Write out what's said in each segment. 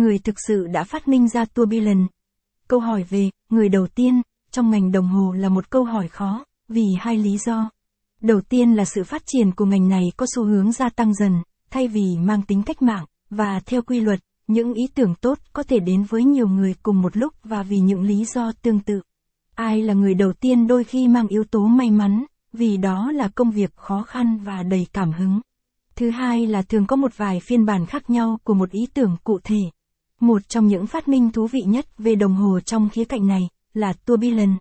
người thực sự đã phát minh ra tourbillon. Câu hỏi về, người đầu tiên, trong ngành đồng hồ là một câu hỏi khó, vì hai lý do. Đầu tiên là sự phát triển của ngành này có xu hướng gia tăng dần, thay vì mang tính cách mạng, và theo quy luật, những ý tưởng tốt có thể đến với nhiều người cùng một lúc và vì những lý do tương tự. Ai là người đầu tiên đôi khi mang yếu tố may mắn, vì đó là công việc khó khăn và đầy cảm hứng. Thứ hai là thường có một vài phiên bản khác nhau của một ý tưởng cụ thể. Một trong những phát minh thú vị nhất về đồng hồ trong khía cạnh này là tourbillon.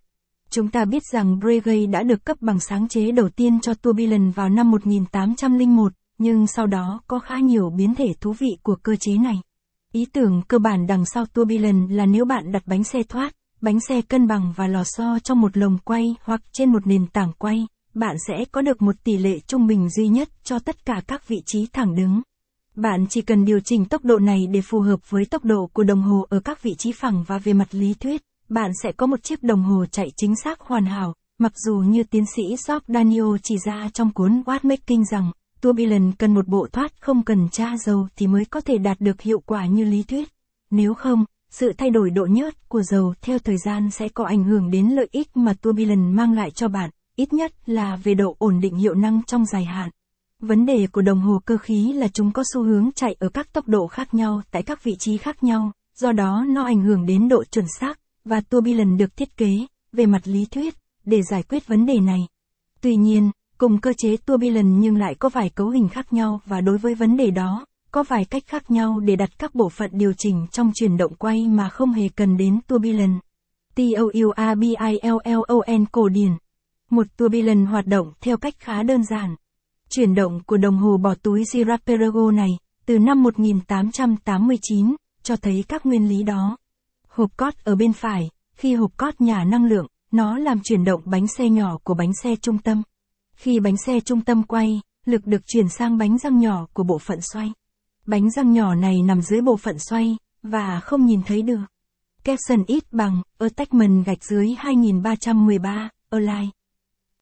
Chúng ta biết rằng Breguet đã được cấp bằng sáng chế đầu tiên cho tourbillon vào năm 1801, nhưng sau đó có khá nhiều biến thể thú vị của cơ chế này. Ý tưởng cơ bản đằng sau tourbillon là nếu bạn đặt bánh xe thoát, bánh xe cân bằng và lò xo trong một lồng quay hoặc trên một nền tảng quay, bạn sẽ có được một tỷ lệ trung bình duy nhất cho tất cả các vị trí thẳng đứng. Bạn chỉ cần điều chỉnh tốc độ này để phù hợp với tốc độ của đồng hồ ở các vị trí phẳng và về mặt lý thuyết, bạn sẽ có một chiếc đồng hồ chạy chính xác hoàn hảo, mặc dù như tiến sĩ Job Daniel chỉ ra trong cuốn Watchmaking rằng, tourbillon cần một bộ thoát không cần tra dầu thì mới có thể đạt được hiệu quả như lý thuyết. Nếu không, sự thay đổi độ nhớt của dầu theo thời gian sẽ có ảnh hưởng đến lợi ích mà tourbillon mang lại cho bạn, ít nhất là về độ ổn định hiệu năng trong dài hạn. Vấn đề của đồng hồ cơ khí là chúng có xu hướng chạy ở các tốc độ khác nhau tại các vị trí khác nhau, do đó nó ảnh hưởng đến độ chuẩn xác, và tourbillon được thiết kế, về mặt lý thuyết, để giải quyết vấn đề này. Tuy nhiên, cùng cơ chế tourbillon nhưng lại có vài cấu hình khác nhau và đối với vấn đề đó, có vài cách khác nhau để đặt các bộ phận điều chỉnh trong chuyển động quay mà không hề cần đến tourbillon. T-O-U-A-B-I-L-L-O-N cổ điển. Một tourbillon hoạt động theo cách khá đơn giản. Chuyển động của đồng hồ bỏ túi Girard-Perregaux này, từ năm 1889, cho thấy các nguyên lý đó. Hộp cót ở bên phải, khi hộp cót nhà năng lượng, nó làm chuyển động bánh xe nhỏ của bánh xe trung tâm. Khi bánh xe trung tâm quay, lực được chuyển sang bánh răng nhỏ của bộ phận xoay. Bánh răng nhỏ này nằm dưới bộ phận xoay, và không nhìn thấy được. Capson ít bằng, attachment gạch dưới 2313, align.